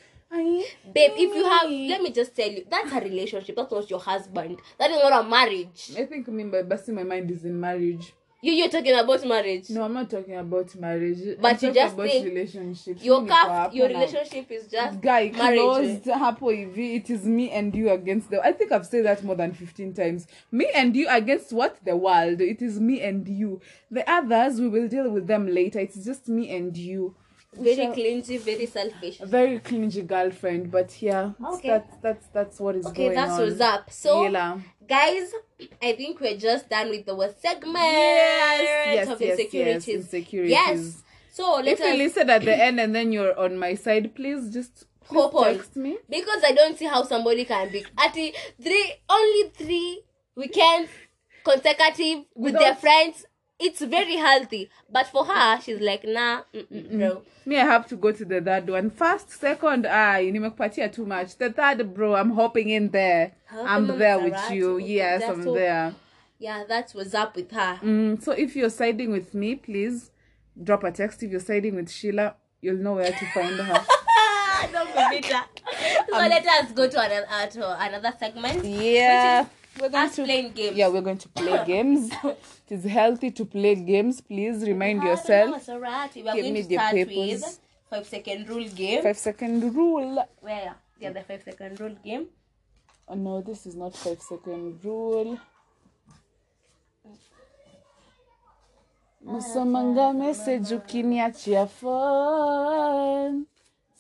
Babe if you have let me just tell you that's a relationship that's not your husband. That is not a marriage. I think me, by busting my mind is in marriage. You you're talking about marriage. No, I'm not talking about marriage. But I'm you talking just about think relationships. your Mimi niko cup hapo your relationship is just guy marriage. closed hapo hivi it is me and you against the i think i've said that more than 15 times. Me and you against what? The world. It is me and you. The others we will deal with them later. It's just me and you very clingy very selfish. A very clingy girlfriend but yeah Okay. that's that's that's what is okay going that's on. what's up. So yeah. guys i think we're just done with our segment yes of yes yes insecurities. insecurities. Yes. So let if you listen at the end and then you're on my side please just please Hop on. text me. Because i don't see how somebody can be at the three only three weekends consecutive with their friends it's very healthy. But for her, she's like, nah, bro. Me, I have to go to the third one. First, second, I nimekupatia too much. The third, bro, I'm hopping in there. I'm there with you. Yes, I'm there. Yeah, that's what's up with her. Mm, so if you're siding with me, please drop a text. If you're siding with Sheila, you'll know where to find her. Don't be bitter. So let us go to another uh, to another segment. Yeah. We're going Us to playing games. Yeah, we're going to play games. it is healthy to play games. Please remind Ah, yourself. alright. We are Give going me to the papers. with five second rule game. Five second rule. Where? Yeah, the five second rule game. Oh no, this is not five second rule. Msomanga message ukiniachia phone.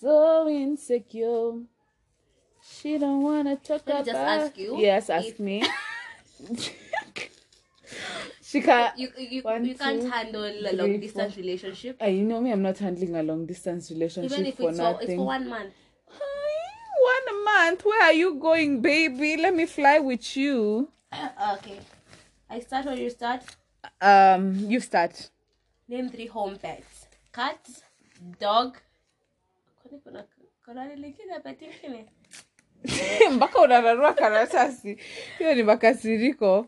So insecure. She don't wanna talk Let me about. just ask you Yes, ask if- me. she can't. You you, One, you can't two, handle a three, long distance relationship. Uh, you know me, I'm not handling a long distance relationship Even if for it's for, nothing. it's for one month. One month. Where are you going, baby? Let me fly with you. okay. I start or you start? Um, you start. Name three home pets. Cat, dog. mpaka unararua karatasi hiyo ni makasiriko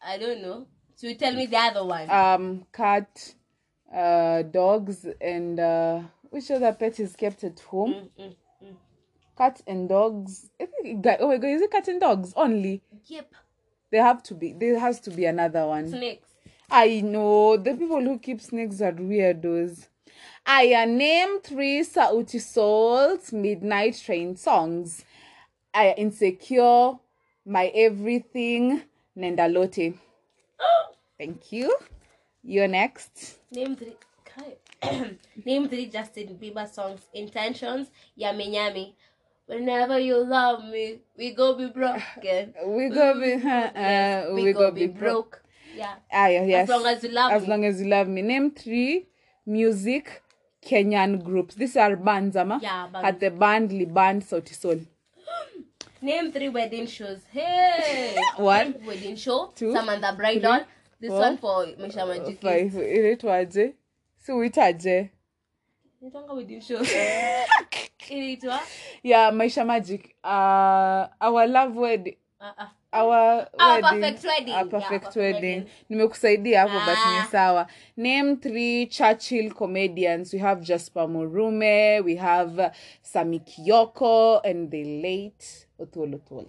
I don't know. So you tell me the other one. um cat uh dogs and uh which other pet is kept at home Mm, mm, mm. cat and dogs I think, guy- oh my god is it cat and dogs only Yep. there have to be there has to be another one Snakes. I know the people who keep snakes are weirdos. I uh, name three Sauti Sol's midnight train songs. I insecure, my everything, Nendalote. Thank you. You're next. Name three. Name three Justin Bieber songs. Intentions. Yummy yummy. Whenever you love me, we go be broken. We go be, uh, Yes, we, go, be broke. Yeah. Ah, yeah, yes. As long as you love As me. long as you love me. Name three music Kenyan groups. These are bands, ama? Yeah, bands. At the band, Liban, Sauti Sol. Name three wedding shows. Hey. One, Wedding show. two, Samantha Bridal. This four, one for Misha Majiki. five inaitwaje si uitaje Inaitwanga wedding show. Inaitwa? yeah maisha magic uh, our love wedding Uh, uh. Our Our wedding, perfect wedding. Our Yeah, perfect perfect wedding wedding. nimekusaidia hapo but Ah. ni sawa name three churchill comedians we have jasper murume we have samikioko sami kioko and the late otuol otuol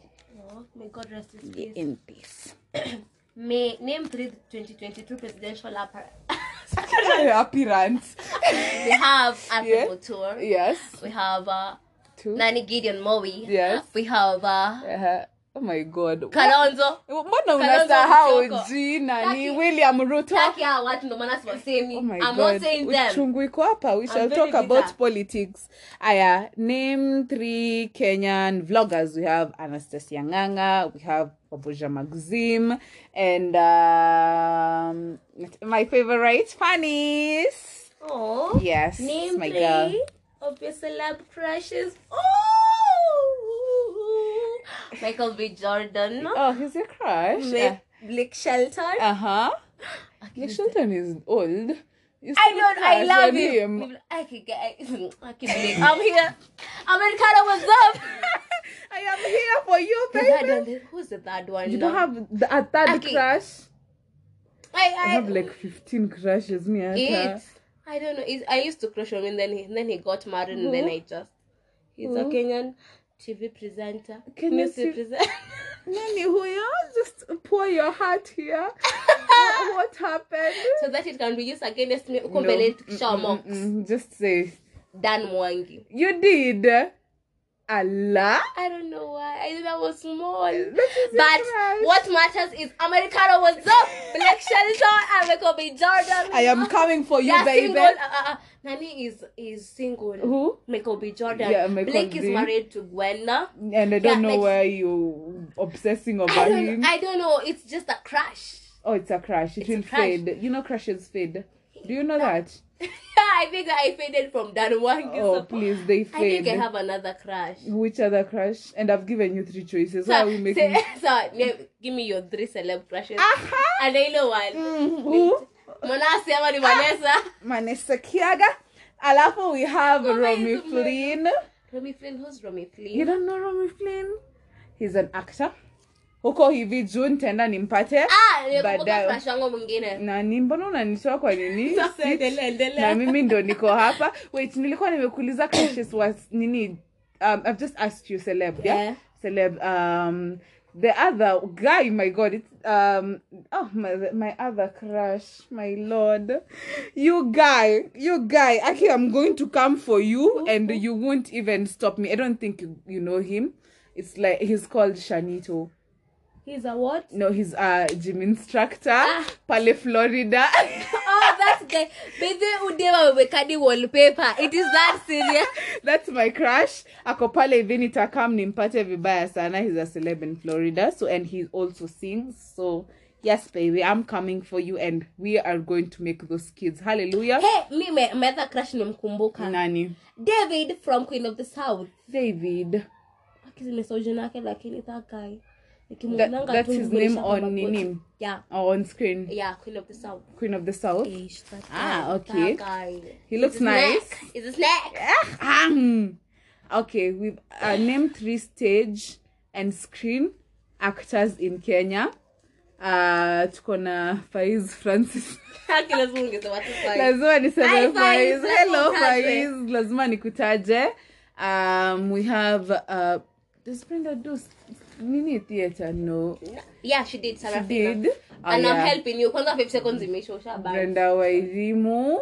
Oh, may God rest his peace. in peace May name three 2022 presidential appar- appearance we have Alfred Yeah. Mutua. yes We have uh, two Nani Gideon Mowi. Yes. We have uh, uh, oh my god Kalonzo. mbona unasahau jina ni william ruto Taki hawa watu ndo maana siwasemi. Oh my I'm not saying them. uchungu iko hapa we shall talk about bitter. politics aya name three kenyan vloggers we have anastasia nganga we have magzim and um, my favorite funnies Oh. yes Name my three girl of your celeb crushes. Oh. Michael B. Jordan. oh he's your crush Blake, Blake Shelton. uh-huh nick shelton is old I don't. I love him. I can get. I can Blake. I'm here. Americana, what's up? i am here for you baby third one, who's the third one? you now? don't have the, a third Okay. crush I, I I, have like 15 crushes, me. It's, I don't know. It's, I used to crush on him, then he, then he got married, and then I just. He's a Who? Kenyan TV presenter. Kenyan you see? presenter. Nani, who just pour your heart here. what, what happened? so that it can be used against me. Uko No. mbele tukishawamox. mm, mm, Just say, Dan Mwangi. you did. Allah. I don't know why. I think I was small. That But what matters is Americano was up. Black Shelton and Michael B. Jordan. I am coming for you, They're baby. single. Uh, uh, uh, Nani is is single. Who? Michael B. Jordan. Yeah, Michael Blake is married to Gwenda. And I don't Yeah, know like- why you obsessing over I him. I don't know. It's just a crush. Oh, it's a crush. It It's will crush. fade. You know crushes fade. Do you know that? I think I faded from that Wangi. Oh, so please, they fade. I think I have another crush. Which other crush? And I've given you three choices. Why are we So, making? say- so give me your three celeb crushes. Aha! And I know one. Mm, who? Manasi ama ni Vanessa? Manessa Kiaga. Alafu we have Mama Romy. Flynn. Romy Flynn, who's Romy Flynn? You don't know Romy Flynn? He's an actor. Huko hivi juu nitaenda nimpate. Ah, Baadaye. mwingine. nani mbona unanitoa kwa nini? Na mimi ndo niko hapa. Wait nilikuwa nimekuuliza nini? Um, i've just asked you celeb yeah, Yeah. celeb um the other guy my god it's um oh my my other crush my lord. You guy you guy actually i'm going to come for you and you won't even stop me. I don't think you, you know him. It's like he's called shanito He's a what? no he's a gym instructor Ah. pale florida Oh, that's guy. Baby Udeva wamewekadi wallpaper. It is that serious. that's my crush ako pale hivi nitakam nimpate vibaya sana he's a celeb in florida so and he also sings so yes baby i'm coming for you and we are going to make those kids hallelujah Hey, mi me- crush nimkumbuka nani David from Queen of the South. david Akizimesahau yake lakini that guy. That, that's his name on nini. Yeah. on screen Yeah, Queen of the South. queen of the south Ish, Ah, okay. Guy. He looks He's nice. snack. A snack. Ah, okay we've uh, named three stage and screen actors in kenya uh tuko na faiz francis lazima niseme Faiz. Lazima hello faiz lazima nikutaje um we have uh does brenda do nini theater no. Yeah, she did. she did? Oh, And I'm helping you. Kwanza 5 seconds imeshosha brenda wairimu.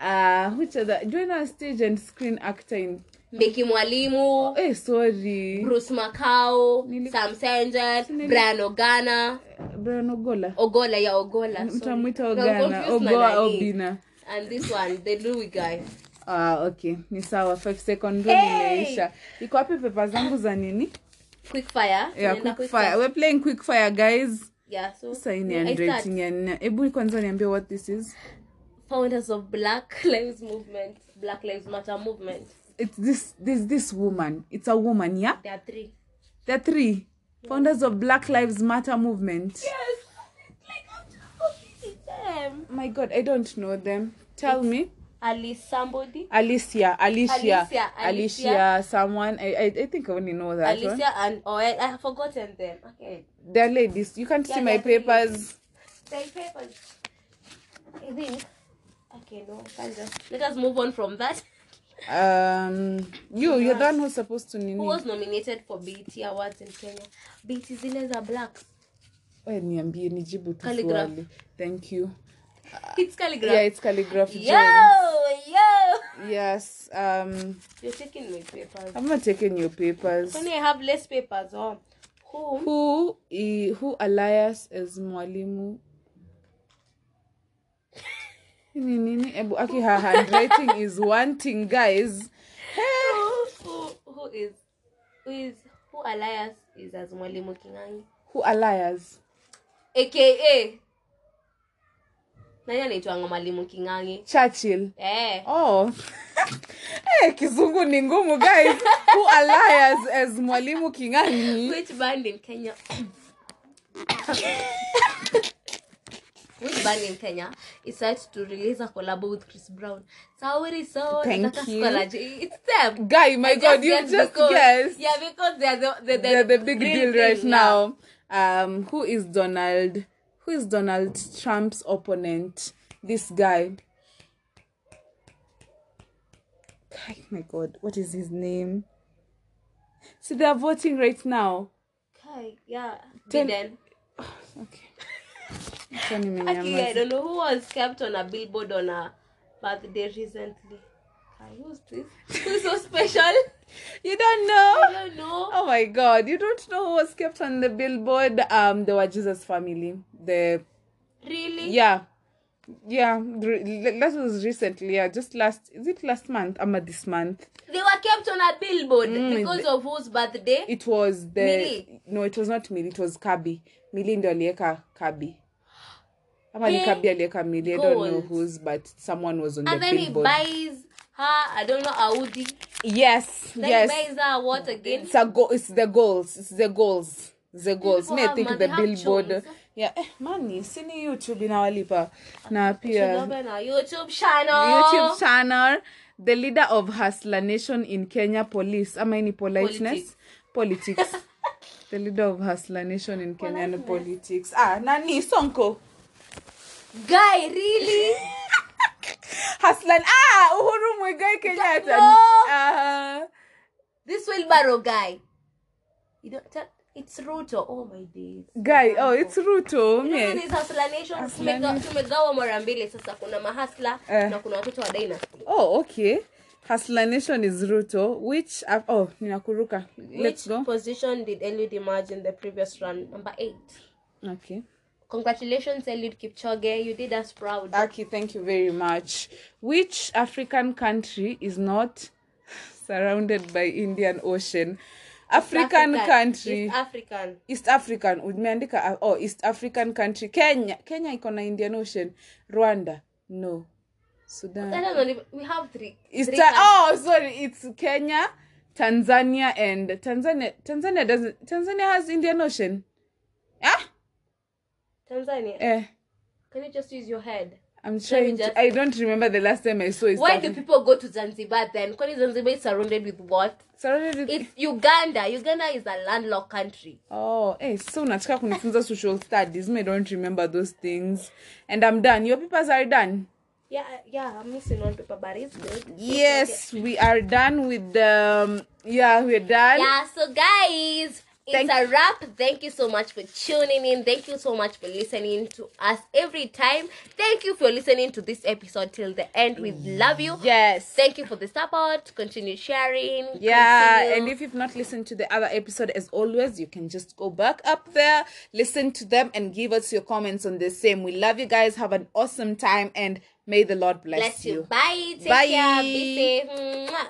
Uh which other? Join a stage and screen actor in Mbeki Mwalimu. eh sorry. Bruce macao Sam Senjet, Brian Ogana, brian ogola. Ogola ya Ogola. mtamwita ogana. ogoa obina. And this one, the Louis guy. ah okay. Ni sawa 5 second Hey! imeisha iko wapi pepa zangu za nini Quick fire. yeah Tunaenda quick fire we're playing quick fire guys Yeah, so sasa hii ni I start. handwriting ya nne hebu kwanza niambie what this is Founders of Black Lives Movement, Black Lives Matter movement. it's this this this woman it's a woman yeah There are three. there are three founders of black lives matter movement Yes. Like I'm them. my god i don't know them tell me Ali somebody. alicia alicia Alicia, alicia, Alicia. someone I, I i think i only know that one Alicia and oh I, I have forgotten them. Okay. they're ladies you can't Yeah, see my papers They papers. I think. Okay, no, can't just let us move on from that. um you you're the one who's supposed to Who was nominated for BET Awards in Kenya? BET zile za black. we niambie nijibu tu thank you It's calligraph. yeah it's calligraph yo, Jones. yo. yes um You're taking my papers. i'm not taking your papers When I have less papers, oh. Who? who i, who alias is mwalimu nini nini ebu aki her handwriting is wanting guys Who, who, who is? Who is? Who Elias is as Mwalimu Kingangi? who alias AKA. Nani anaitwanga Mwalimu Kingangi? churchill Eh. oh hey, kizungu ni ngumu guys who alias as mwalimu kingangi Which band in Kenya? Which band in Kenya is set to release a collab with Chris Brown? Sauri so Thank you. It's them. guy my I god you just because- guessed Yeah, because they're the the, the, they're the big deal right thing now. Um, who is Donald? Who is Donald Trump's opponent? This guy. Ay, my God, what is his name? See, they are voting right now. Okay, yeah. Tell- Biden. Okay. Okay, I don't know who was kept on a billboard on a birthday recently. Who's this? Who's so special? You don't know? I don't know. Oh my God, you don't know who was kept on the billboard? Um, the Jesus family. The Really? yeah yeah that was recently yeah just last is it last month ama this month They were kept on a billboard Mm, because of whose birthday? it was the Millie. no it was not mili it was kabi Millie ndio alieka kabi ama ni kabi alieka mili i don't know whose but someone was on and the then he buys her, I don't know, Audi. yes Then yes. he buys her what again? it's a go it's the goals it's the goals the goals. People me i think money, the billboard chums. yeah. Eh, mani sini youtube inawalipa na pia Tunaomba na youtube channel. Youtube channel the leader of hustler nation in kenya police. Ama ini politeness? Politics. The leader of hustler nation in kenyan politics. Ah nani sonko? Guy really hustler ah uhuru mwigai kenyatta No. Uh, this Wilbaro guy. You don't tell it's ruto. Oh my days. Guy oh it's ruto Hustler Nation. tumegawa mara mbili sasa. Kuna mahasla uh, na kuna watoto wa dynasty. Oh okay. Hustler nation is ruto. Which uh, oh ninakuruka let's which go. position did Eliud emerge in the previous run? Number 8. okay congratulations Eliud Kipchoge you did us proud Aki, thank you very much. Which African country is not surrounded by Indian Ocean? African country. East African East African. Umeandika uh, oh, East African country. Kenya. Kenya iko na Indian Ocean. Rwanda. No. I Sudan. don't know we have three East three Ta- oh, sorry. It's Kenya, Tanzania, and Tanzania. Tanzania doesn't. Tanzania has Indian Ocean. Tanzania Eh. can you just use your head I'm trying. just- To, I don't remember the last time I saw East why do people go to Zanzibar then kwani Zanzibar is surrounded with what Surrounded with- it's Uganda Uganda is a landlocked country Oh, hey, so unataka kunifunza social studies. Me don't remember those things. And I'm done. Your papers are done. yeah yeah I'm missing one paper but it's good Yes, we are done with the um, yeah, we're done. Yeah, so guys, it's a wrap. Thank you so much for tuning in. Thank you so much for listening to us every time. Thank you for listening to this episode till the end. We love you. Yes. Thank you for the support. Continue sharing. Yeah, Continue- and if you've not listened to the other episode, as always, you can just go back up there, listen to them, and give us your comments on the same. We love you guys. Have an awesome time, and may the Lord bless, bless you. you. Bye. Take Bye. care. Be safe. Mwah.